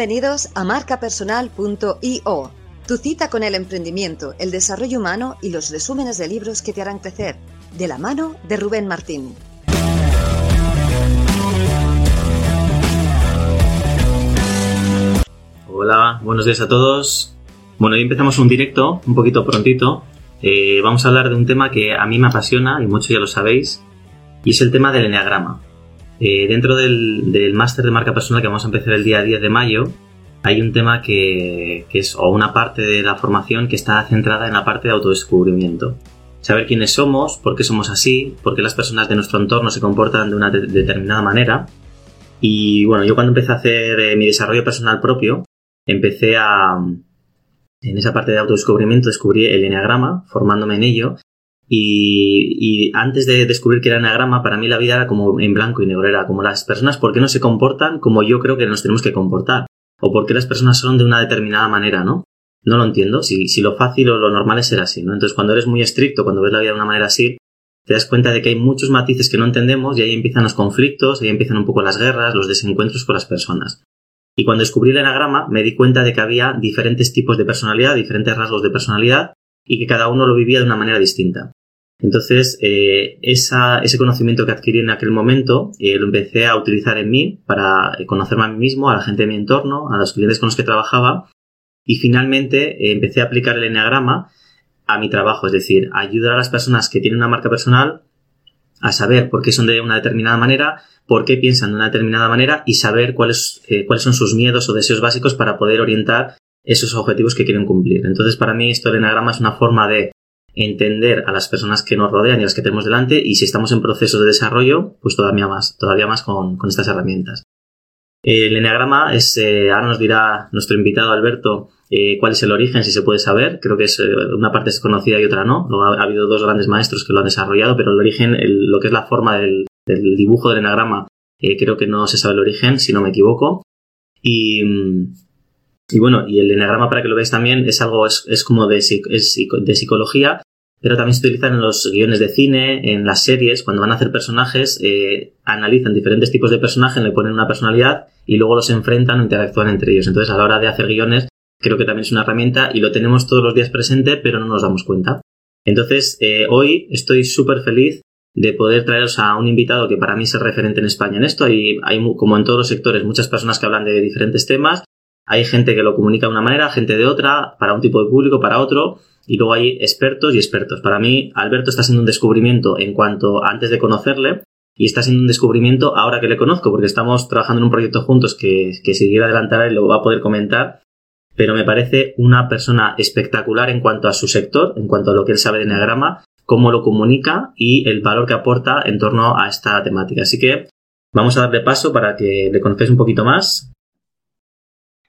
Bienvenidos a marcapersonal.io, tu cita con el emprendimiento, el desarrollo humano y los resúmenes de libros que te harán crecer, de la mano de Rubén Martín. Hola, buenos días a todos. Bueno, hoy empezamos un directo, un poquito prontito. Eh, vamos a hablar de un tema que a mí me apasiona y muchos ya lo sabéis, y es el tema del enneagrama. Eh, dentro del, máster de marca personal que vamos a empezar el día 10 de mayo, hay un tema que, es, o una parte de la formación que está centrada en la parte de autodescubrimiento. Saber quiénes somos, por qué somos así, por qué las personas de nuestro entorno se comportan de una determinada manera. Y bueno, yo cuando empecé a hacer eh, mi desarrollo personal propio, empecé a, en esa parte de autodescubrimiento, descubrí el enneagrama, formándome en ello, y, antes de descubrir que era enagrama, para mí la vida era como en blanco y negro, era como las personas, ¿por qué no se comportan como yo creo que nos tenemos que comportar? O por qué las personas son de una determinada manera, ¿no? No lo entiendo, si, si lo fácil o lo normal es ser así, ¿no? Entonces cuando eres muy estricto, cuando ves la vida de una manera así, te das cuenta de que hay muchos matices que no entendemos y ahí empiezan los conflictos, ahí empiezan un poco las guerras, los desencuentros con las personas. Y cuando descubrí el enagrama, me di cuenta de que había diferentes tipos de personalidad, diferentes rasgos de personalidad, y que cada uno lo vivía de una manera distinta. Entonces, eh, ese conocimiento que adquirí en aquel momento eh, lo empecé a utilizar en mí para conocerme a mí mismo, a la gente de mi entorno, a los clientes con los que trabajaba y finalmente eh, empecé a aplicar el enneagrama a mi trabajo, es decir, ayudar a las personas que tienen una marca personal a saber por qué son de una determinada manera, por qué piensan de una determinada manera y saber cuáles, cuáles son sus miedos o deseos básicos para poder orientar esos objetivos que quieren cumplir. Entonces, para mí, esto del enneagrama es una forma de entender a las personas que nos rodean y las que tenemos delante y si estamos en proceso de desarrollo, pues todavía más, todavía más con, estas herramientas. El enneagrama es, eh, ahora nos dirá nuestro invitado Alberto eh, cuál es el origen, si se puede saber. Creo que es, eh, una parte es conocida y otra no. ha, habido dos grandes maestros que lo han desarrollado, pero el origen, lo que es la forma del, dibujo del enneagrama, creo que no se sabe el origen, si no me equivoco. Y, y bueno, y el enagrama, para que lo veáis también, es algo, es, es como de, de psicología, pero también se utilizan en los guiones de cine, en las series, cuando van a hacer personajes, eh, analizan diferentes tipos de personajes, le ponen una personalidad y luego los enfrentan o interactúan entre ellos. Entonces, a la hora de hacer guiones, creo que también es una herramienta y lo tenemos todos los días presente, pero no nos damos cuenta. Entonces, eh, hoy estoy súper feliz de poder traeros a un invitado que para mí es el referente en España en esto. Hay, hay, como en todos los sectores, muchas personas que hablan de diferentes temas hay gente que lo comunica de una manera, gente de otra, para un tipo de público, para otro, y luego hay expertos y expertos. Para mí, Alberto está siendo un descubrimiento en cuanto antes de conocerle, y está siendo un descubrimiento ahora que le conozco, porque estamos trabajando en un proyecto juntos que, que si quiere adelantar él lo va a poder comentar, pero me parece una persona espectacular en cuanto a su sector, en cuanto a lo que él sabe de Enneagrama, cómo lo comunica y el valor que aporta en torno a esta temática. Así que vamos a darle paso para que le conozcáis un poquito más.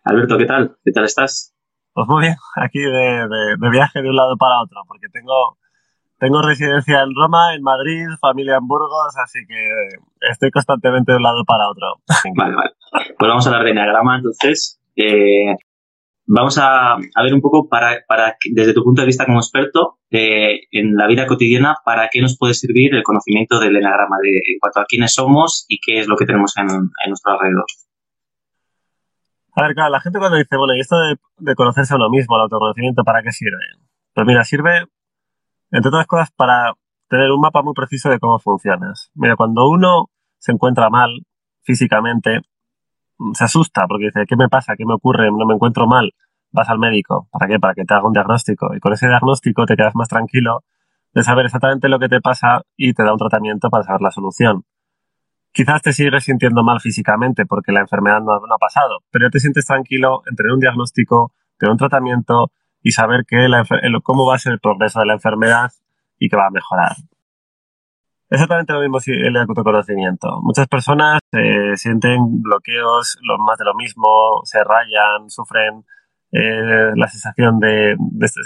Alberto, ¿qué tal? ¿Qué tal estás? Pues muy bien, aquí de, viaje de un lado para otro, porque tengo, tengo residencia en Roma, en Madrid, familia en Burgos, así que estoy constantemente de un lado para otro. Vale, vale. Pues vamos a hablar de Enneagrama, entonces. Eh, vamos a, ver un poco, para, desde tu punto de vista como experto, eh, en la vida cotidiana, ¿para qué nos puede servir el conocimiento del Enneagrama, de, en cuanto a quiénes somos y qué es lo que tenemos en, en nuestro alrededor? A ver, claro, la gente cuando dice, bueno, ¿y esto de, conocerse a uno mismo, el autoconocimiento, para qué sirve? Pues mira, sirve, entre otras cosas, para tener un mapa muy preciso de cómo funcionas. Mira, cuando uno se encuentra mal físicamente, mm, se asusta porque dice, ¿qué me pasa? ¿Qué me ocurre? No me encuentro mal. Vas al médico. ¿Para qué? Para que te haga un diagnóstico. Y con ese diagnóstico te quedas más tranquilo de saber exactamente lo que te pasa y te da un tratamiento para saber la solución. Quizás te sigues sintiendo mal físicamente porque la enfermedad no, ha pasado, pero ya te sientes tranquilo en tener un diagnóstico, tener un tratamiento y saber cómo va a ser el progreso de la enfermedad y que va a mejorar. Exactamente lo mismo el autoconocimiento. Muchas personas eh, sienten bloqueos, lo más de lo mismo, se rayan, sufren eh, la sensación de,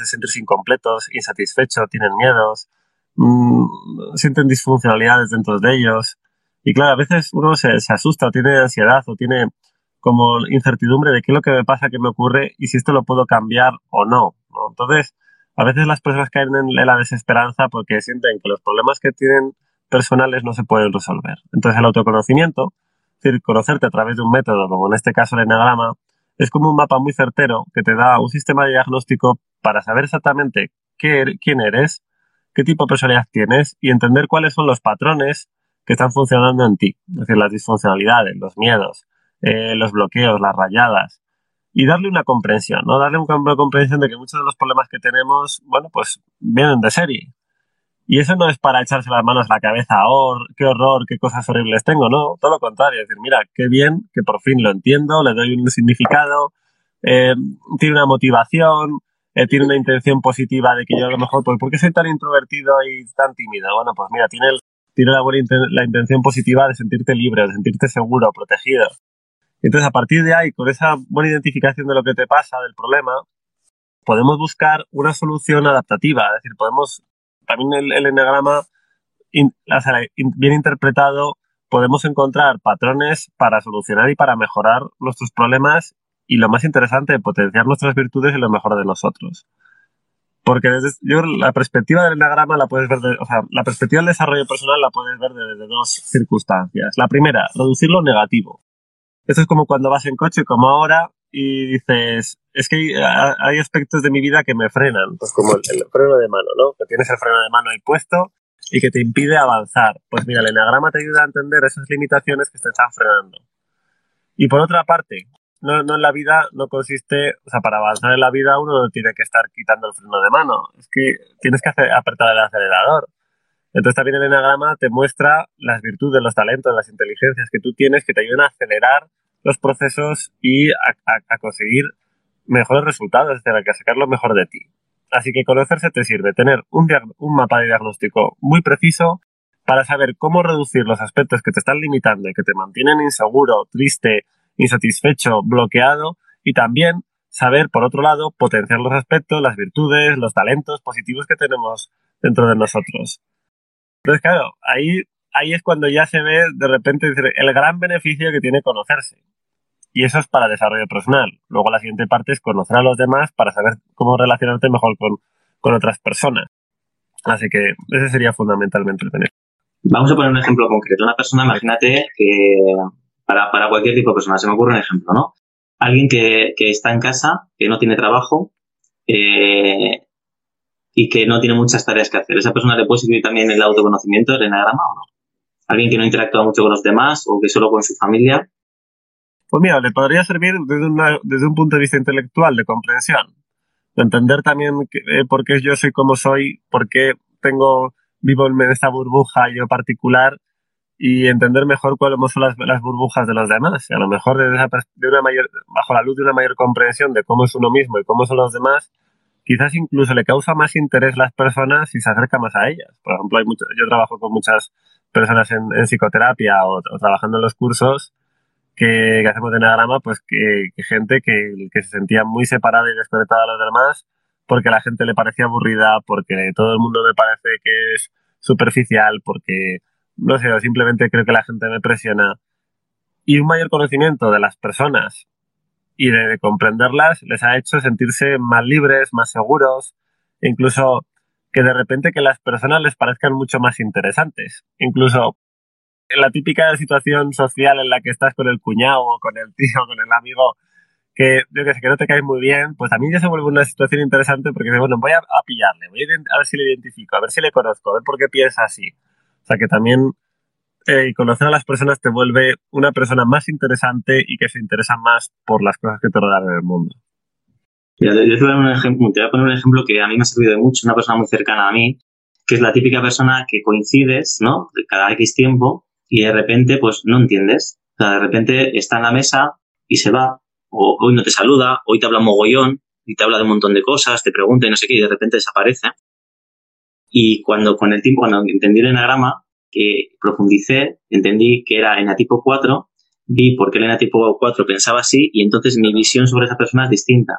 sentirse incompletos, insatisfechos, tienen miedos, mm, sienten disfuncionalidades dentro de ellos. Y claro, a veces uno se, asusta o tiene ansiedad o tiene como incertidumbre de qué es lo que me pasa, qué me ocurre y si esto lo puedo cambiar o no. Entonces, a veces las personas caen en la desesperanza porque sienten que los problemas que tienen personales no se pueden resolver. Entonces, el autoconocimiento, es decir, conocerte a través de un método, como en este caso el enagrama, es como un mapa muy certero que te da un sistema de diagnóstico para saber exactamente qué, er, quién eres, qué tipo de personalidad tienes y entender cuáles son los patrones que están funcionando en ti, es decir, las disfuncionalidades, los miedos, eh, los bloqueos, las rayadas, y darle una comprensión, ¿no? Darle una comprensión de que muchos de los problemas que tenemos, bueno, pues vienen de serie. Y eso no es para echarse las manos a la cabeza, oh, qué horror, qué cosas horribles tengo, no, todo lo contrario, es decir, mira, qué bien, que por fin lo entiendo, le doy un significado, eh, tiene una motivación, eh, tiene una intención positiva de que yo a lo mejor, pues, ¿por qué soy tan introvertido y tan tímido? Bueno, pues mira, tiene, tiene la, buena la intención positiva de sentirte libre, de sentirte seguro, protegido. Entonces, a partir de ahí, con esa buena identificación de lo que te pasa, del problema, podemos buscar una solución adaptativa, es decir, podemos también el, el enneagrama, bien interpretado, podemos encontrar patrones para solucionar y para mejorar nuestros problemas y lo más interesante, potenciar nuestras virtudes y lo mejor de nosotros. Porque desde, yo la perspectiva del enneagrama la puedes ver, o sea, la perspectiva del desarrollo personal la puedes ver desde dos circunstancias. La primera, reducir lo negativo. Esto es como cuando vas en coche, como ahora, y dices, es que hay, aspectos de mi vida que me frenan, pues como el, freno de mano, ¿no? Que tienes el freno de mano ahí puesto y que te impide avanzar. Pues mira, el enagrama te ayuda a entender esas limitaciones que te están frenando. Y por otra parte, no, no en la vida no consiste, o sea, para avanzar en la vida uno no tiene que estar quitando el freno de mano, es que tienes que hacer, apretar el acelerador. Entonces también el enagrama te muestra las virtudes, los talentos, las inteligencias que tú tienes que te ayudan a acelerar los procesos y a, conseguir mejores resultados, es decir, a sacar lo mejor de ti. Así que conocerse te sirve tener un, un mapa de diagnóstico muy preciso para saber cómo reducir los aspectos que te están limitando y que te mantienen inseguro, triste, insatisfecho, bloqueado y también saber, por otro lado, potenciar los aspectos, las virtudes, los talentos positivos que tenemos dentro de nosotros. Entonces, claro, ahí, ahí es cuando ya se ve de repente el gran beneficio que tiene conocerse. Y eso es para desarrollo personal. Luego la siguiente parte es conocer a los demás para saber cómo relacionarte mejor con, con otras personas. Así que ese sería fundamentalmente el beneficio. Vamos a poner un ejemplo concreto. Una persona, imagínate que para, para cualquier tipo de persona, se me ocurre un ejemplo, ¿no? Alguien que, que está en casa, que no tiene trabajo eh, y que no tiene muchas tareas que hacer. ¿Esa persona le puede servir también el autoconocimiento, el enagrama o no? Alguien que no interactúa mucho con los demás o que solo con su familia pues mira, le podría servir desde, desde un punto de vista intelectual, de comprensión, de entender también eh, por qué yo soy como soy, por qué tengo, vivo en esta burbuja yo particular y entender mejor cuáles son las, burbujas de los demás. Y a lo mejor de una mayor, bajo la luz de una mayor comprensión de cómo es uno mismo y cómo son los demás, quizás incluso le causa más interés las personas y se acerca más a ellas. Por ejemplo, hay mucho, yo trabajo con muchas personas en, psicoterapia o, trabajando en los cursos que, hacemos de Enagrama, pues que, gente que, que, se sentía muy separada y desconectada de los demás porque a la gente le parecía aburrida, porque todo el mundo me parece que es superficial, porque, no sé, simplemente creo que la gente me presiona. Y un mayor conocimiento de las personas y de, comprenderlas les ha hecho sentirse más libres, más seguros, incluso que de repente que las personas les parezcan mucho más interesantes. Incluso la típica situación social en la que estás con el cuñado con el tío, con el amigo, que yo que sé, que no te cae muy bien, pues a mí ya se vuelve una situación interesante porque bueno, voy a, pillarle, voy a, ver si le identifico, a ver si le conozco, a ver por qué piensa así. O sea que también eh, conocer a las personas te vuelve una persona más interesante y que se interesa más por las cosas que te rodean en el mundo. yo te voy, a un ejemplo, te voy a poner un ejemplo que a mí me ha servido de mucho, una persona muy cercana a mí, que es la típica persona que coincides, ¿no? Cada X tiempo y de repente pues no entiendes. O sea, de repente está en la mesa y se va, o hoy no te saluda, hoy te habla mogollón y te habla de un montón de cosas, te pregunta y no sé qué, y de repente desaparece. Y cuando con el tiempo, cuando entendí el enagrama, que profundicé, entendí que era enatipo 4, vi por qué el enatipo 4 pensaba así y entonces mi visión sobre esa persona es distinta.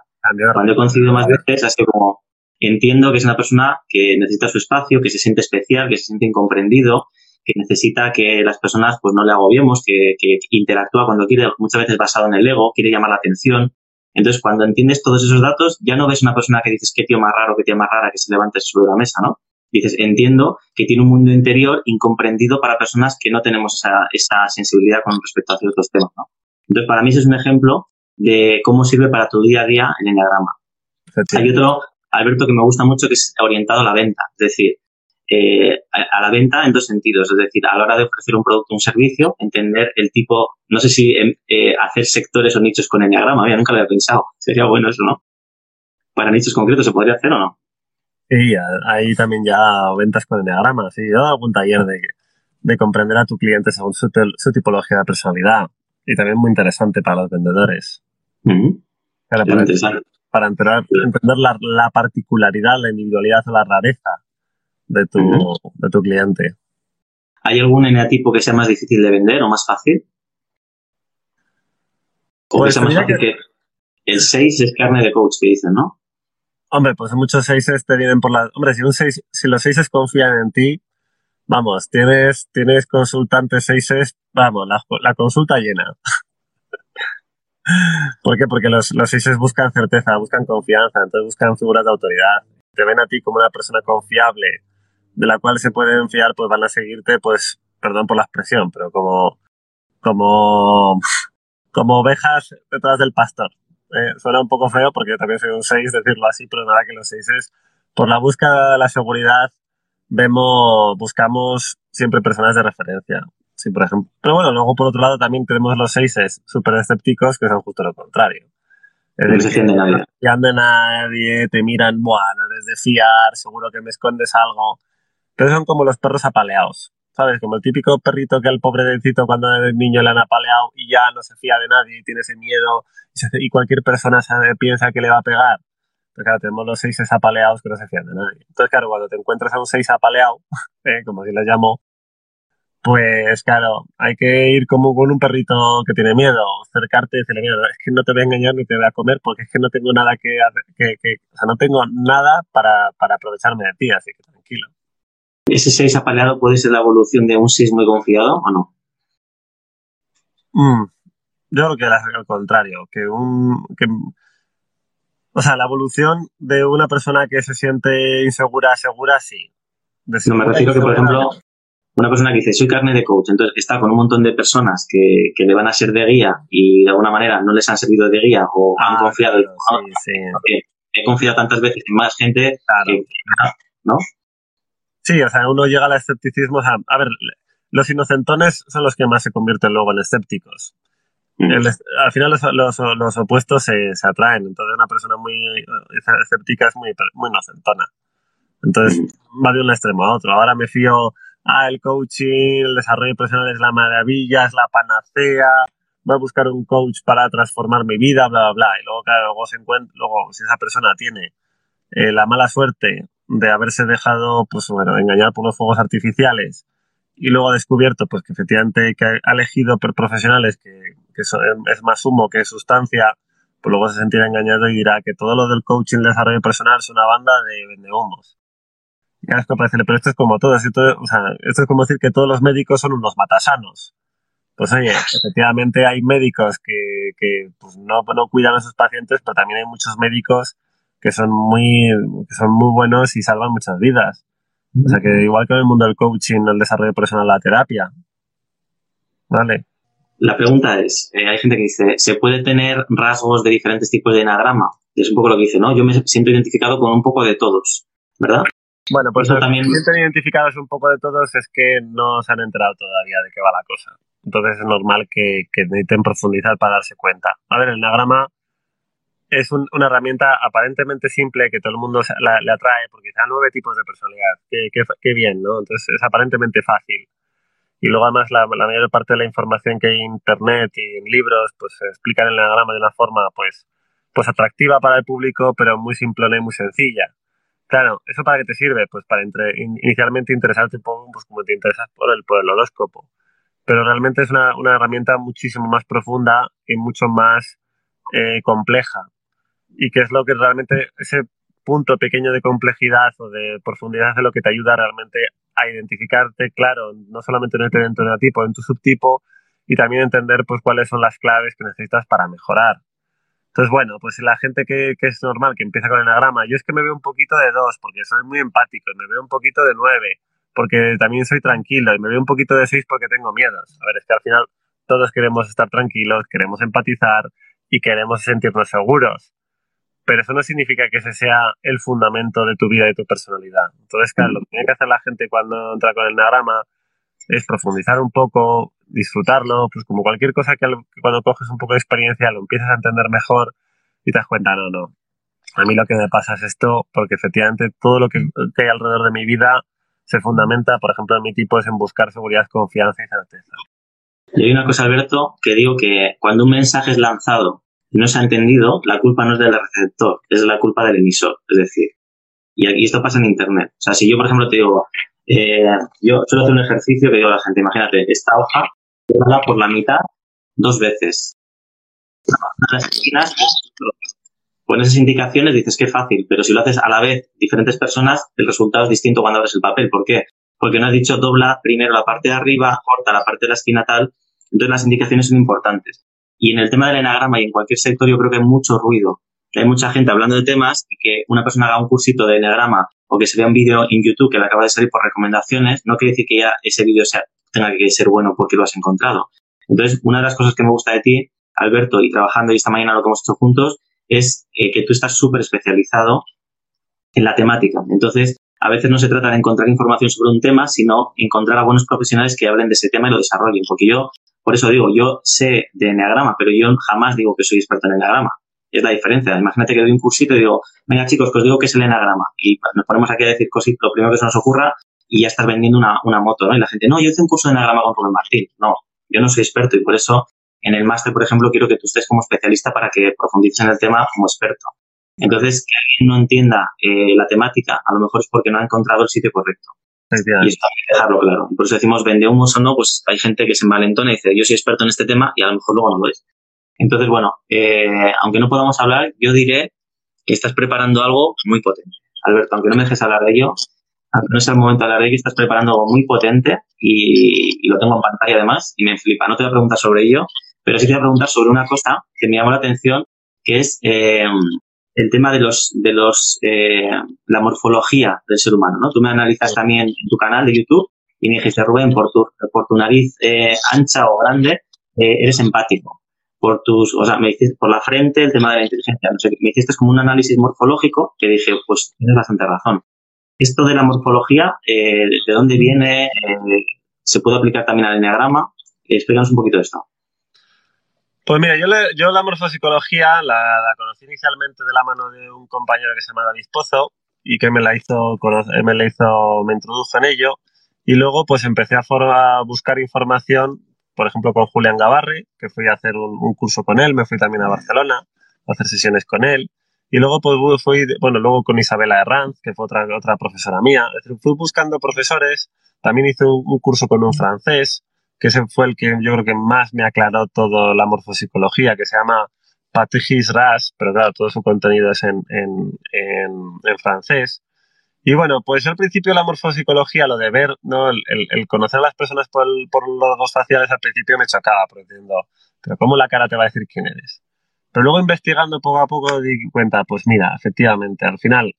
Cuando he coincidido más veces, sido como, entiendo que es una persona que necesita su espacio, que se siente especial, que se siente incomprendido, que necesita que las personas pues no le agobiemos, que, que interactúa cuando quiere, muchas veces basado en el ego, quiere llamar la atención. Entonces, cuando entiendes todos esos datos, ya no ves una persona que dices qué tío más raro, qué tío más rara que se levanta sobre la mesa, ¿no? Dices, entiendo que tiene un mundo interior incomprendido para personas que no tenemos esa, esa sensibilidad con respecto a ciertos temas, ¿no? Entonces, para mí ese es un ejemplo de cómo sirve para tu día a día el enneagrama. Hay otro, Alberto, que me gusta mucho que es orientado a la venta, es decir, eh, a, la venta en dos sentidos, es decir, a la hora de ofrecer un producto o un servicio, entender el tipo, no sé si em, eh, hacer sectores o nichos con enneagrama, mira, nunca lo había pensado, sería bueno eso, ¿no? Para nichos concretos, ¿se podría hacer o no? Sí, hay también ya ventas con enneagrama, sí, yo he dado algún taller de, de comprender a tu cliente según su, tipología de personalidad y también muy interesante para los vendedores. para, para, entender, entender la, la, particularidad, la individualidad o la rareza de tu, de tu cliente. ¿Hay algún eneatipo que sea más difícil de vender o más fácil? ¿O que pues sea más fácil que... El 6 es carne de coach, que dicen, ¿no? Hombre, pues muchos 6 te vienen por la... Hombre, si, un seis, si los 6 confían en ti, vamos, tienes, tienes consultantes 6 vamos, la, consulta llena. ¿Por qué? Porque los, los 6 buscan certeza, buscan confianza, entonces buscan figuras de autoridad. Te ven a ti como una persona confiable, de la cual se pueden fiar, pues van a seguirte, pues, perdón por la expresión, pero como, como, como ovejas detrás del pastor. Eh, suena un poco feo porque yo también soy un 6 decirlo así, pero nada que los 6 es por la búsqueda de la seguridad vemos, buscamos siempre personas de referencia. Sí, por ejemplo. Pero bueno, luego por otro lado también tenemos los 6 súper escépticos que son justo lo contrario. no se de nadie. de nadie, te miran, bueno, desde fiar, seguro que me escondes algo. Pero son como los perros apaleados, ¿sabes? Como el típico perrito que al pobre pobrecito cuando el niño le han apaleado y ya no se fía de nadie y tiene ese miedo y, cualquier persona sabe, piensa que le va a pegar. Pero claro, tenemos los seis apaleados que no se fían de nadie. Entonces, claro, cuando te encuentras a un seis apaleado, eh, como si le llamo, pues claro, hay que ir como con un perrito que tiene miedo, acercarte y decirle, mira, es que no te voy a engañar ni te voy a comer porque es que no tengo nada que, que, que o sea, no tengo nada para, para aprovecharme de ti, así que tranquilo. ¿Ese 6 apaleado puede ser la evolución de un 6 muy confiado o no? Mm, yo creo que al contrario, que un... Que, o sea, la evolución de una persona que se siente insegura, segura, sí. no, me refiero que, por ejemplo, una persona que dice, soy carne de coach, entonces está con un montón de personas que, que le van a ser de guía y de alguna manera no les han servido de guía o han ah, confiado. sí, sí. He confiado tantas veces en más gente que, ¿no? Sí, o sea, uno llega al escepticismo. a ver, los inocentones son los que más se convierten luego en escépticos. Mm. al final los, los, opuestos se, se, atraen. Entonces una persona muy escéptica es muy, muy inocentona. Entonces mm. va de un extremo a otro. Ahora me fío, ah, el coaching, el desarrollo personal es la maravilla, es la panacea, voy a buscar un coach para transformar mi vida, bla, bla, bla. Y luego, claro, luego, se encuentra, luego si esa persona tiene eh, la mala suerte de haberse dejado, pues bueno, engañar por los fuegos artificiales y luego ha descubierto, pues que efectivamente que ha elegido profesionales que, que es más humo que sustancia, pues luego se sentirá engañado y dirá que todo lo del coaching de desarrollo personal es una banda de vendehumos. Y es que parece, pero esto es como todo, esto, o sea, esto es como decir que todos los médicos son unos matasanos. Pues oye, efectivamente hay médicos que, que pues no, no cuidan a sus pacientes, pero también hay muchos médicos que son muy, que son muy buenos y salvan muchas vidas. O sea que igual que en el mundo del coaching, el desarrollo personal, la terapia. ¿Vale? La pregunta es, eh, hay gente que dice, ¿se puede tener rasgos de diferentes tipos de enagrama? es un poco lo que dice, ¿no? Yo me siento identificado con un poco de todos, ¿verdad? Bueno, pues Eso también... sienten identificados un poco de todos es que no se han enterado todavía de qué va la cosa. Entonces es normal que, que necesiten profundizar para darse cuenta. A ver, el enagrama es una herramienta aparentemente simple que todo el mundo le atrae porque da nueve tipos de personalidad. Qué, bien, ¿no? Entonces es aparentemente fácil. Y luego además la, mayor parte de la información que hay en internet y en libros pues se explica en el diagrama de una forma pues, pues atractiva para el público pero muy simple y muy sencilla. Claro, ¿eso para qué te sirve? Pues para inicialmente interesarte un poco pues como te interesas por el, por el horóscopo. Pero realmente es una, una herramienta muchísimo más profunda y mucho más eh, compleja y qué es lo que realmente ese punto pequeño de complejidad o de profundidad es lo que te ayuda realmente a identificarte, claro, no solamente dentro de un tipo, en tu subtipo y también entender pues cuáles son las claves que necesitas para mejorar. Entonces, bueno, pues la gente que, que es normal, que empieza con el enagrama, yo es que me veo un poquito de dos, porque soy muy empático, y me veo un poquito de nueve, porque también soy tranquilo, y me veo un poquito de seis porque tengo miedos. A ver, es que al final todos queremos estar tranquilos, queremos empatizar, y queremos sentirnos seguros. Pero eso no significa que ese sea el fundamento de tu vida y de tu personalidad. Entonces, claro, lo que tiene que hacer la gente cuando entra con el enagrama es profundizar un poco, disfrutarlo, pues como cualquier cosa que, cuando coges un poco de experiencia lo empiezas a entender mejor y te das cuenta, no, no. A mí lo que me pasa es esto, porque efectivamente todo lo que, que hay alrededor de mi vida se fundamenta, por ejemplo, en mi tipo es en buscar seguridad, confianza y certeza. Y hay una cosa, Alberto, que digo que cuando un mensaje es lanzado no se ha entendido, la culpa no es del receptor, es la culpa del emisor. Es decir, y aquí esto pasa en Internet. O sea, si yo, por ejemplo, te digo, eh, yo suelo hacer un ejercicio que digo a la gente, imagínate, esta hoja, por la mitad dos veces. Las esquinas, con esas indicaciones dices que fácil, pero si lo haces a la vez diferentes personas, el resultado es distinto cuando abres el papel. ¿Por qué? Porque no has dicho dobla primero la parte de arriba, corta la parte de la esquina tal. Entonces las indicaciones son importantes. Y en el tema del enagrama y en cualquier sector yo creo que hay mucho ruido. Hay mucha gente hablando de temas y que una persona haga un cursito de enagrama o que se vea un vídeo en YouTube que le acaba de salir por recomendaciones, no quiere decir que ya ese vídeo tenga que ser bueno porque lo has encontrado. Entonces, una de las cosas que me gusta de ti, Alberto, y trabajando y esta mañana lo que hemos hecho juntos, es eh, que tú estás súper especializado en la temática. Entonces, a veces no se trata de encontrar información sobre un tema, sino encontrar a buenos profesionales que hablen de ese tema y lo desarrollen. Porque yo, por eso digo, yo sé de enneagrama, pero yo jamás digo que soy experto en enneagrama. Es la diferencia. Imagínate que doy un cursito y digo, venga chicos, que os digo que es el enneagrama. Y nos ponemos aquí a decir cositas, lo primero que se nos ocurra, y ya estás vendiendo una, moto, ¿no? Y la gente, no, yo hice un curso de enneagrama con Rubén Martín. No, yo no soy experto y por eso en el máster, por ejemplo, quiero que tú estés como especialista para que profundices en el tema como experto. Entonces, que alguien no entienda eh, la temática, a lo mejor es porque no ha encontrado el sitio correcto. Y hay que dejarlo claro. Por eso decimos vende humos o no, pues hay gente que se envalentona y dice, yo soy experto en este tema y a lo mejor luego no lo es. Entonces, bueno, eh, aunque no podamos hablar, yo diré que estás preparando algo muy potente. Alberto, aunque no me dejes hablar de ello, no es el momento de hablar de ello, estás preparando algo muy potente y, lo tengo en pantalla además y me flipa. No te voy a preguntar sobre ello, pero sí te voy a preguntar sobre una cosa que me llamó la atención, que es eh, el tema de los, de los, eh, la morfología del ser humano, ¿no? Tú me analizas también en tu canal de YouTube y me dijiste, Rubén, por tu, por tu nariz eh, ancha o grande, eres empático. Por tus, o sea, me dijiste, por la frente, el tema de la inteligencia, no sé, me hiciste como un análisis morfológico que dije, pues tienes bastante razón. Esto de la morfología, ¿de dónde viene? ¿Se puede aplicar también al enneagrama? explícanos un poquito de esto. Pues mira, yo, yo la morfopsicología la, conocí inicialmente de la mano de un compañero que se llama David Pozo y que me la hizo, me la hizo, me introdujo en ello. Y luego pues empecé a, buscar información, por ejemplo, con Julián Gavarri, que fui a hacer un, curso con él, me fui también a Barcelona a hacer sesiones con él. Y luego pues fui, bueno, luego con Isabela Herranz, que fue otra, otra profesora mía. Es decir, fui buscando profesores, también hice un curso con un francés, que ese fue el que yo creo que más me aclaró todo la morfopsicología, que se llama Patrice Ras, pero claro, todo su contenido es en, en, en, francés. Y bueno, pues al principio la morfopsicología, lo de ver, ¿no? El, el, conocer a las personas por, por, los dos faciales al principio me chocaba, diciendo, pero ¿cómo la cara te va a decir quién eres? Pero luego investigando poco a poco di cuenta, pues mira, efectivamente, al final,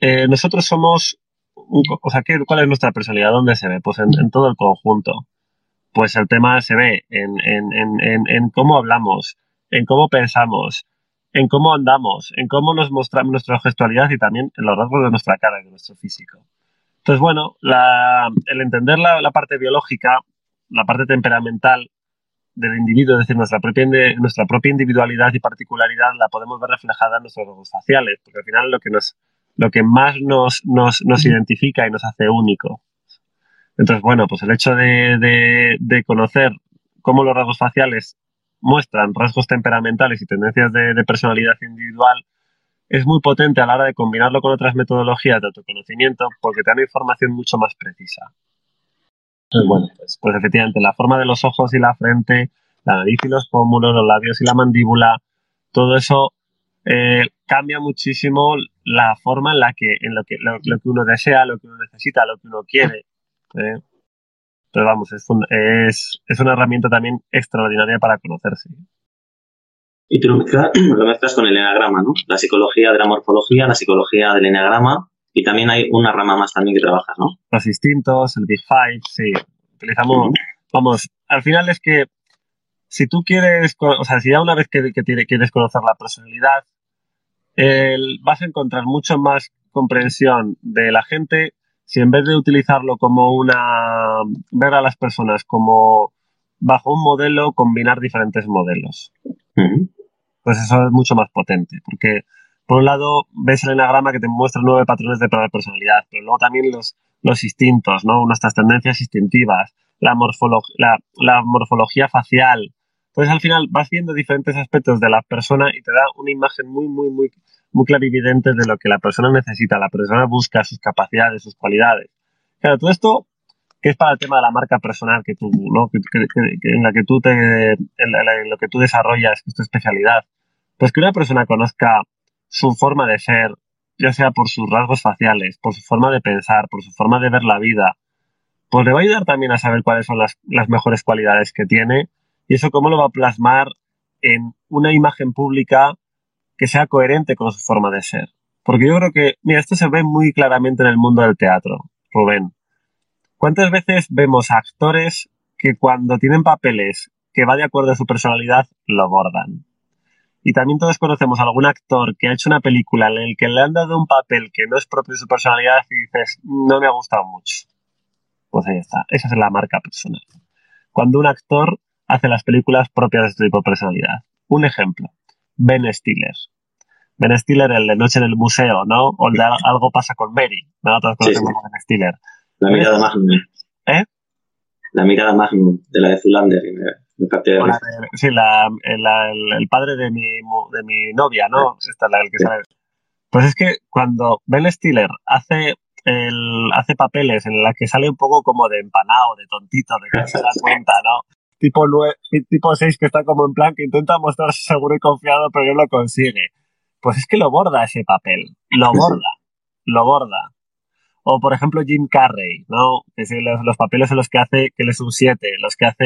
eh, nosotros somos, o sea, ¿cuál es nuestra personalidad? ¿Dónde se ve? Pues en, en todo el conjunto pues el tema se ve en, en, en, en, cómo hablamos, en cómo pensamos, en cómo andamos, en cómo nos mostramos nuestra gestualidad y también en los rasgos de nuestra cara y de nuestro físico. Entonces, bueno, la, el entender la, la, parte biológica, la parte temperamental del individuo, es decir, nuestra propia, nuestra propia individualidad y particularidad la podemos ver reflejada en nuestros rasgos faciales, porque al final lo que, nos, lo que más nos, nos, nos identifica y nos hace único entonces, bueno, pues el hecho de, conocer cómo los rasgos faciales muestran rasgos temperamentales y tendencias de, personalidad individual es muy potente a la hora de combinarlo con otras metodologías de autoconocimiento porque te dan información mucho más precisa. Entonces, bueno, pues, pues, efectivamente la forma de los ojos y la frente, la nariz y los pómulos, los labios y la mandíbula, todo eso eh, cambia muchísimo la forma en la que, en lo que, lo que uno desea, lo que uno necesita, lo que uno quiere. ¿Eh? Pero vamos, es, es, es, una herramienta también extraordinaria para conocerse. Y tú lo mezclas, con el enagrama, ¿no? La psicología de la morfología, la psicología del enagrama y también hay una rama más también que trabajas, ¿no? Los instintos, el Big Five, sí. Utilizamos, vamos, al final es que si tú quieres, o sea, si ya una vez que, quieres conocer la personalidad, vas a encontrar mucho más comprensión de la gente si en vez de utilizarlo como una, ver a las personas como bajo un modelo, combinar diferentes modelos. Pues eso es mucho más potente, porque por un lado ves el enagrama que te muestra nueve patrones de personalidad, pero luego también los, los instintos, ¿no? Nuestras tendencias instintivas, la, la, la morfología facial. Entonces al final vas viendo diferentes aspectos de la persona y te da una imagen muy, muy, muy, muy clarividente de lo que la persona necesita, la persona busca, sus capacidades, sus cualidades. Claro, todo esto que es para el tema de la marca personal que tú, ¿no? en la que tú te, en, lo que tú desarrollas, que es tu especialidad. Pues que una persona conozca su forma de ser, ya sea por sus rasgos faciales, por su forma de pensar, por su forma de ver la vida, pues le va a ayudar también a saber cuáles son las, las mejores cualidades que tiene y eso cómo lo va a plasmar en una imagen pública que sea coherente con su forma de ser. Porque yo creo que, mira, esto se ve muy claramente en el mundo del teatro, Rubén. ¿Cuántas veces vemos actores que cuando tienen papeles que va de acuerdo a su personalidad, lo bordan? Y también todos conocemos a algún actor que ha hecho una película en el que le han dado un papel que no es propio de su personalidad y dices, no me ha gustado mucho. Pues ahí está, esa es la marca personal. Cuando un actor hace las películas propias de su tipo de personalidad. Un ejemplo, Ben Stiller. Ben Stiller, el de Noche en el Museo, ¿no? O el de Algo pasa con Mary, ¿no? Todos conocemos a Ben Stiller. La mirada Magnum. ¿Eh? La mirada Magnum, de la de Zulander. Me, sí, la, el, padre de mi, de mi novia, ¿no? Esta es la que sale. Pues es que cuando Ben Stiller hace el, hace papeles en la que sale un poco como de empanado, de tontito, de que no se da cuenta, ¿no? Tipo, tipo 6 que está como en plan que intenta mostrarse seguro y confiado, pero no lo consigue. Pues es que lo borda ese papel, lo borda, lo borda. O, por ejemplo, Jim Carrey, ¿no? Que los, papeles en los que hace, que él es un 7, los que hace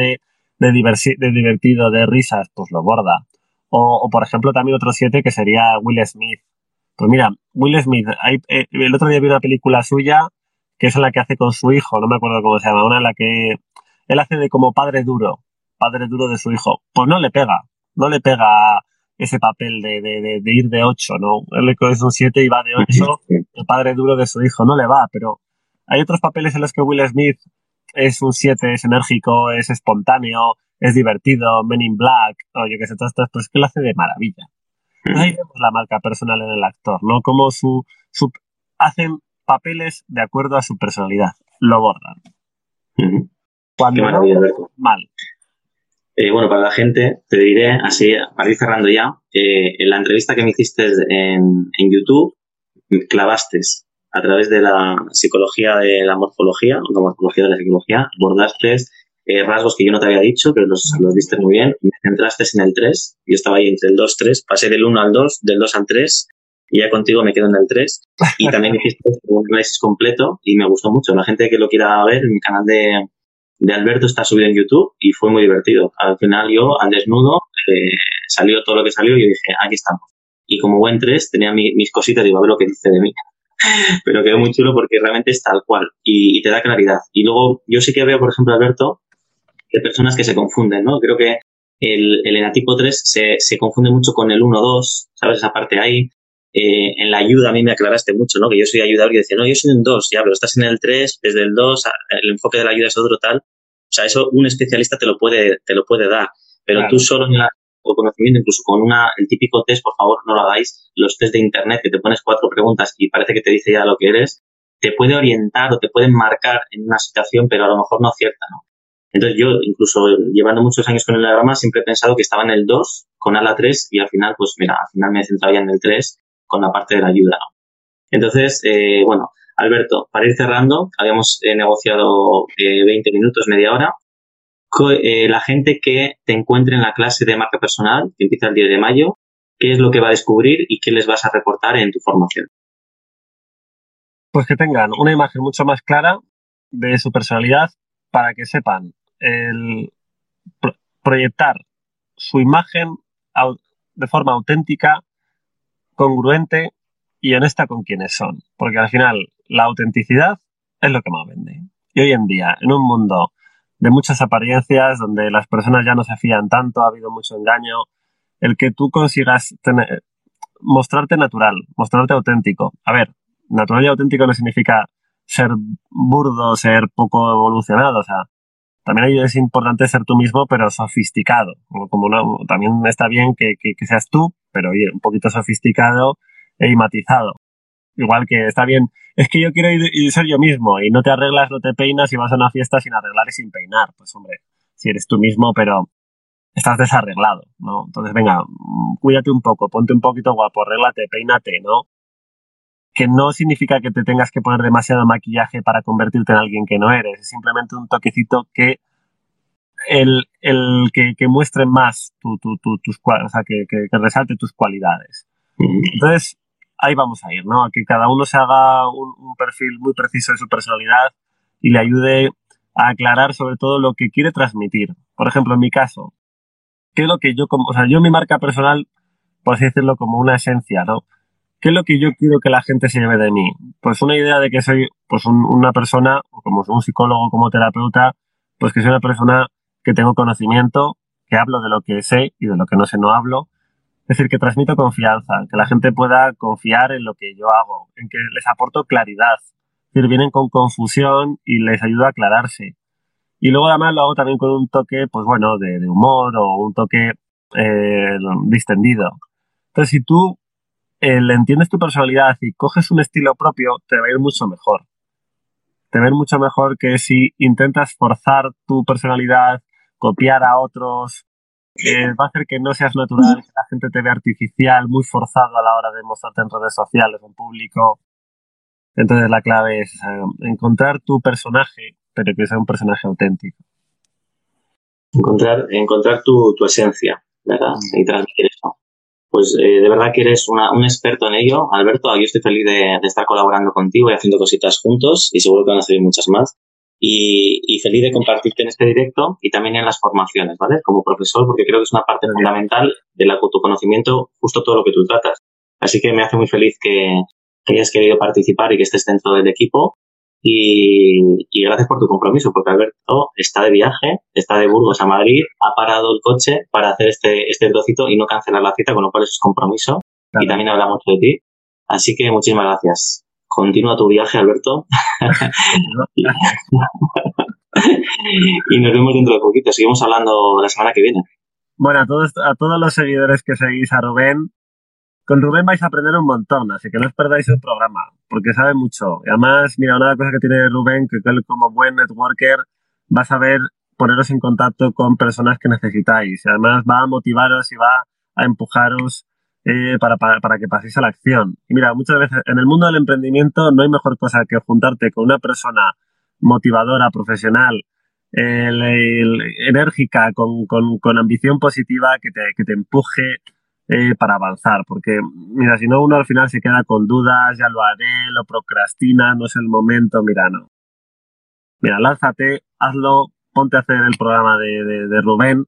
de, de divertido, de risas, pues lo borda. O, por ejemplo, también otro 7 que sería Will Smith. Pues mira, Will Smith, eh, el otro día vi una película suya que es la que hace con su hijo, no me acuerdo cómo se llama, una en la que él hace de como padre duro, padre duro de su hijo. Pues no le pega, no le pega ese papel de, de, de, ir de 8, ¿no? Él es un 7 y va de 8, el padre duro de su hijo, no le va, pero hay otros papeles en los que Will Smith es un 7, es enérgico, es espontáneo, es divertido, Men in Black, o yo qué sé, todo esto, pues es que lo hace de maravilla. ahí vemos la marca personal en el actor, ¿no? Como su, su, hacen papeles de acuerdo a su personalidad, lo bordan. Cuando no, mal. Eh, bueno, para la gente, te diré, así, para ir cerrando ya, en la entrevista que me hiciste en, YouTube, clavaste a través de la psicología de la morfología, o la morfología de la psicología, abordaste eh, rasgos que yo no te había dicho, pero los, los diste muy bien, me centraste en el 3, yo estaba ahí entre el 2-3, pasé del 1 al 2, del 2 al 3, y ya contigo me quedo en el 3, y también hiciste un análisis completo, y me gustó mucho. La gente que lo quiera ver, en mi canal de, de Alberto está subido en YouTube y fue muy divertido. Al final yo, al desnudo, eh, salió todo lo que salió y yo dije, aquí estamos. Y como buen tres, tenía mis cositas y iba a ver lo que dice de mí. Pero quedó muy chulo porque realmente es tal cual y, te da claridad. Y luego yo sí que veo, por ejemplo, Alberto, que personas que se confunden, ¿no? Creo que el, el enatipo 3 se, se confunde mucho con el 1-2, ¿sabes? Esa parte ahí. Eh, en la ayuda a mí me aclaraste mucho, ¿no? Que yo soy ayudador y decía, no, yo soy un 2, ya, pero estás en el 3, desde el 2, el enfoque de la ayuda es otro tal. O sea, eso un especialista te lo puede, te lo puede dar. Pero tú solo en la, o conocimiento, incluso con una, el típico test, por favor, no lo hagáis. Los test de internet que te pones cuatro preguntas y parece que te dice ya lo que eres, te puede orientar o te pueden marcar en una situación, pero a lo mejor no acierta, ¿no? Entonces yo, incluso llevando muchos años con el diagrama, siempre he pensado que estaba en el 2 con ala 3 y al final, pues mira, al final me he centrado ya en el 3 con la parte de la ayuda. ¿no? Entonces, eh, bueno, Alberto, para ir cerrando, habíamos eh, negociado 20 eh, minutos, media hora. la gente que te encuentre en la clase de marca personal, que empieza el 10 de mayo, ¿qué es lo que va a descubrir y qué les vas a reportar en tu formación? Pues que tengan una imagen mucho más clara de su personalidad para que sepan el proyectar su imagen de forma auténtica congruente y honesta con quienes son. Porque al final la autenticidad es lo que más vende. Y hoy en día, en un mundo de muchas apariencias, donde las personas ya no se fían tanto, ha habido mucho engaño, el que tú consigas tener, mostrarte natural, mostrarte auténtico. A ver, natural y auténtico no significa ser burdo, ser poco evolucionado, o sea, también es importante ser tú mismo, pero sofisticado. Como también está bien que, que, seas tú, pero oye, un poquito sofisticado y matizado. Igual que está bien, es que yo quiero ir, ser yo mismo y no te arreglas, no te peinas y vas a una fiesta sin arreglar y sin peinar. Pues hombre, si eres tú mismo, pero estás desarreglado, ¿no? Entonces, venga, cuídate un poco, ponte un poquito guapo, arréglate, peínate, ¿no? Que no significa que te tengas que poner demasiado maquillaje para convertirte en alguien que no eres, es simplemente un toquecito que el, el que, que, muestre más tu, tu, tus o sea, que, que, resalte tus cualidades. Entonces, ahí vamos a ir, ¿no? A que cada uno se haga un, un perfil muy preciso de su personalidad y le ayude a aclarar sobre todo lo que quiere transmitir. Por ejemplo, en mi caso, ¿qué es lo que yo, como, o sea, yo mi marca personal, por así decirlo, como una esencia, ¿no? ¿Qué es lo que yo quiero que la gente se lleve de mí? Pues una idea de que soy pues una persona, como un psicólogo, como terapeuta, pues que soy una persona que tengo conocimiento, que hablo de lo que sé y de lo que no sé no hablo. Es decir, que transmito confianza, que la gente pueda confiar en lo que yo hago, en que les aporto claridad. Es decir, vienen con confusión y les ayudo a aclararse. Y luego además lo hago también con un toque, pues bueno, de, humor o un toque eh, distendido. Entonces, si tú eh, le entiendes tu personalidad y coges un estilo propio, te va a ir mucho mejor. Te va a ir mucho mejor que si intentas forzar tu personalidad, copiar a otros, eh, va a hacer que no seas natural, que la gente te vea artificial, muy forzado a la hora de mostrarte en redes sociales, en público. Entonces la clave es encontrar tu personaje pero que sea un personaje auténtico. Encontrar, encontrar tu, tu esencia, ¿verdad? Y transmitir eso. Pues eh, de verdad que eres un experto en ello, Alberto. Yo estoy feliz de, estar colaborando contigo y haciendo cositas juntos y seguro que van a salir muchas más. Y, y, feliz de compartirte en este directo y también en las formaciones, ¿vale? Como profesor, porque creo que es una parte fundamental del autoconocimiento, justo todo lo que tú tratas. Así que me hace muy feliz que, que hayas querido participar y que estés dentro del equipo y, gracias por tu compromiso, porque Alberto está de viaje, está de Burgos a Madrid, ha parado el coche para hacer este, este trocito y no cancelar la cita, con lo cual es compromiso. Y también habla mucho de ti. Así que muchísimas gracias. Continúa tu viaje, Alberto. y nos vemos dentro de poquito. Seguimos hablando la semana que viene. Bueno, a todos, a todos los seguidores que seguís a Rubén, con Rubén vais a aprender un montón, así que no os perdáis el programa, porque sabe mucho. Y además, mira, una cosa que tiene Rubén, que él como buen networker va a saber poneros en contacto con personas que necesitáis. Y además va a motivaros y va a empujaros eh, para, para, que paséis a la acción. Y mira, muchas veces en el mundo del emprendimiento no hay mejor cosa que juntarte con una persona motivadora, profesional, enérgica, con, con, con, ambición positiva, que te, que te empuje eh, para avanzar, porque mira, si no uno al final se queda con dudas, ya lo haré, lo procrastina, no es el momento, mira, no. Mira, lánzate, hazlo, ponte a hacer el programa de, de, Rubén.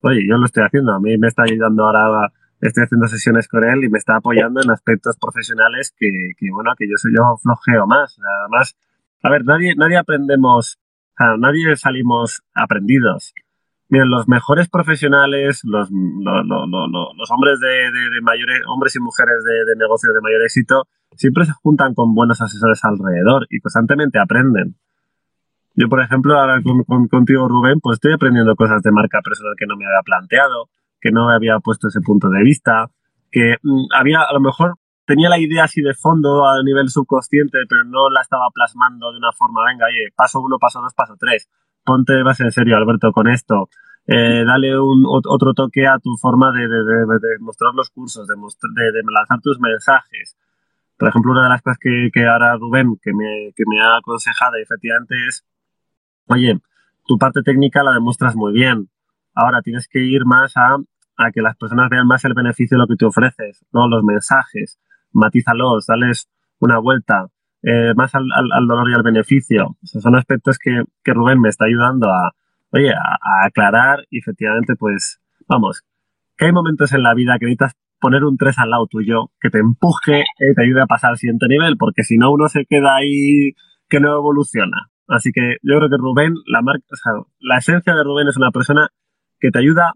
Oye, yo lo estoy haciendo, a mí me está ayudando ahora, estoy haciendo sesiones con él y me está apoyando en aspectos profesionales que, que bueno, que yo soy yo flojeo más. Además, a ver, nadie, nadie aprendemos, nadie salimos aprendidos. Miren, los mejores profesionales, los, los, hombres de, de, mayores, hombres y mujeres de, de negocios de mayor éxito, siempre se juntan con buenos asesores alrededor y constantemente aprenden. Yo, por ejemplo, ahora con, contigo, Rubén, pues estoy aprendiendo cosas de marca personal que no me había planteado, que no había puesto ese punto de vista, que mm, había, a lo mejor, tenía la idea así de fondo a nivel subconsciente, pero no la estaba plasmando de una forma, venga, oye, paso uno, paso dos, paso tres ponte más en serio, Alberto, con esto. Eh, dale un, otro toque a tu forma de, mostrar los cursos, de, de, lanzar tus mensajes. Por ejemplo, una de las cosas que, que ahora Rubén, que me, que me ha aconsejado efectivamente es, oye, tu parte técnica la demuestras muy bien. Ahora tienes que ir más a, que las personas vean más el beneficio de lo que te ofreces, ¿no? Los mensajes, matízalos, dales una vuelta. Eh, más al, dolor y al beneficio. son aspectos que, Rubén me está ayudando a, oye, a, aclarar y efectivamente, pues, vamos, que hay momentos en la vida que necesitas poner un 3 al lado tuyo, que te empuje y te ayude a pasar al siguiente nivel, porque si no uno se queda ahí que no evoluciona. Así que yo creo que Rubén, la marca, o la esencia de Rubén es una persona que te ayuda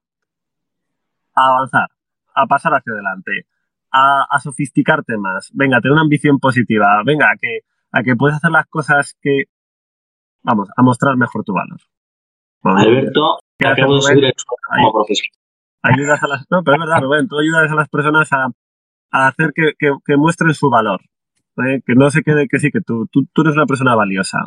a avanzar, a pasar hacia adelante, a, a sofisticarte más. Venga, tener una ambición positiva. Venga, a que, a que puedes hacer las cosas que, vamos, a mostrar mejor tu valor. Alberto, ¿Qué hace acabo de subir el como profesor. ayudas a las no pero es verdad Rubén tú ayudas a las personas a, a hacer que, que, que muestren su valor ¿eh? que no se quede que sí que tú, tú tú eres una persona valiosa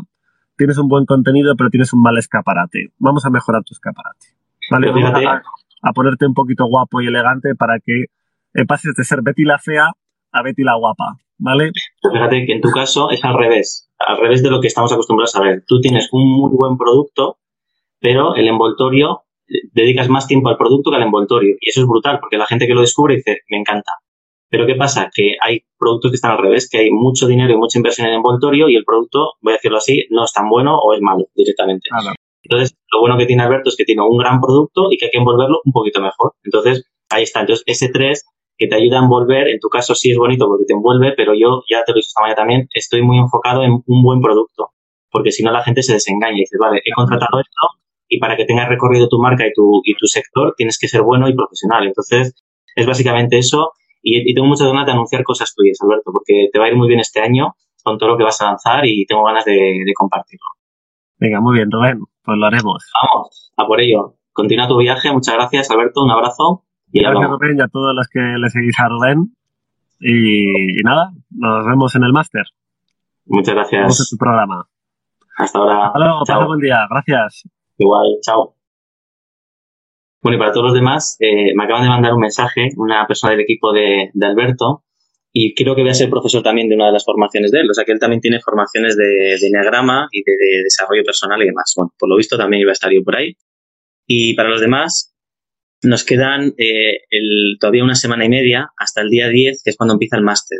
tienes un buen contenido pero tienes un mal escaparate vamos a mejorar tu escaparate vale fíjate- a, a ponerte un poquito guapo y elegante para que eh, pases de ser Betty la fea a Betty la guapa vale Pero Fíjate que en tu caso es al revés, al revés de lo que estamos acostumbrados a ver. Tú tienes un muy buen producto, pero el envoltorio, eh, dedicas más tiempo al producto que al envoltorio. Y eso es brutal, porque la gente que lo descubre dice, me encanta. Pero ¿qué pasa? Que hay productos que están al revés, que hay mucho dinero y mucha inversión en envoltorio y el producto, voy a decirlo así, no es tan bueno o es malo directamente. Claro. Entonces, lo bueno que tiene Alberto es que tiene un gran producto y que hay que envolverlo un poquito mejor. Entonces, ahí está. Entonces, ese 3 que te ayuda a envolver, en tu caso sí es bonito porque te envuelve, pero yo, ya te lo he dicho esta mañana también, estoy muy enfocado en un buen producto. Porque si no, la gente se desengaña y dice, vale, he contratado esto y para que tengas recorrido tu marca y tu, y tu sector tienes que ser bueno y profesional. Entonces, es básicamente eso. Y, y tengo muchas ganas de anunciar cosas tuyas, Alberto, porque te va a ir muy bien este año con todo lo que vas a lanzar y tengo ganas de, de compartirlo. venga muy bien Rubén pues lo haremos Vamos, a por ello. Continúa tu viaje. Muchas gracias, Alberto. Un abrazo y gracias. Rubén y a todos los que le seguís a y, y nada nos vemos en el máster Muchas Nos vemos en gracias. tu programa Hasta ahora. Hasta luego, pasa buen día. Gracias. Igual, chao. Bueno, y para todos los demás, eh, me acaban de mandar un mensaje, una persona del equipo de, de Alberto, y creo que voy a ser profesor también de una de las formaciones de él. O sea que él también tiene formaciones de, de Enneagrama y de, de desarrollo personal y demás. Bueno, por lo visto también iba a estar yo por ahí. Y para los demás, nos quedan eh, todavía una semana y media hasta el día 10, que es cuando empieza el máster.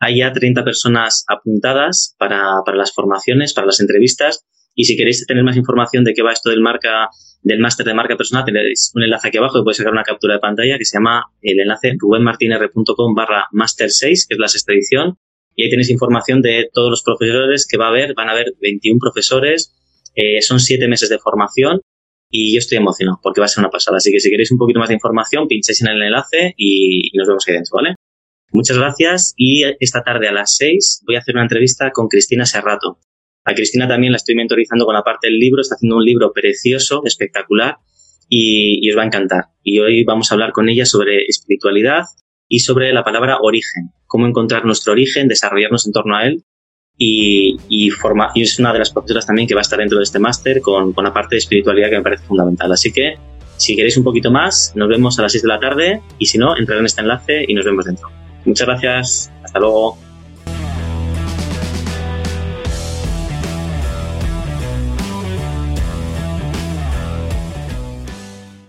Hay ya 30 personas apuntadas para, para las formaciones, para las entrevistas. Y si queréis tener más información de qué va esto del marca, del máster de marca personal, tenéis un enlace aquí abajo que podéis sacar una captura de pantalla que se llama el enlace rubenmartinr.com barra master 6, que es la sexta edición. Y ahí tenéis información de todos los profesores que va a haber. Van a haber 21 profesores. eh, son 7 meses de formación. Y yo estoy emocionado porque va a ser una pasada. Así que si queréis un poquito más de información, pinchéis en el enlace y, y nos vemos ahí dentro, ¿vale? Muchas gracias y esta tarde a las 6 voy a hacer una entrevista con Cristina Serrato. A Cristina también la estoy mentorizando con la parte del libro, está haciendo un libro precioso, espectacular y, os va a encantar. Y hoy vamos a hablar con ella sobre espiritualidad y sobre la palabra origen, cómo encontrar nuestro origen, desarrollarnos en torno a él y, y, y es una de las profesoras también que va a estar dentro de este máster con, con la parte de espiritualidad que me parece fundamental. Así que si queréis un poquito más, nos vemos a las 6 de la tarde y si no, entrar en este enlace y nos vemos dentro. Muchas gracias, hasta luego.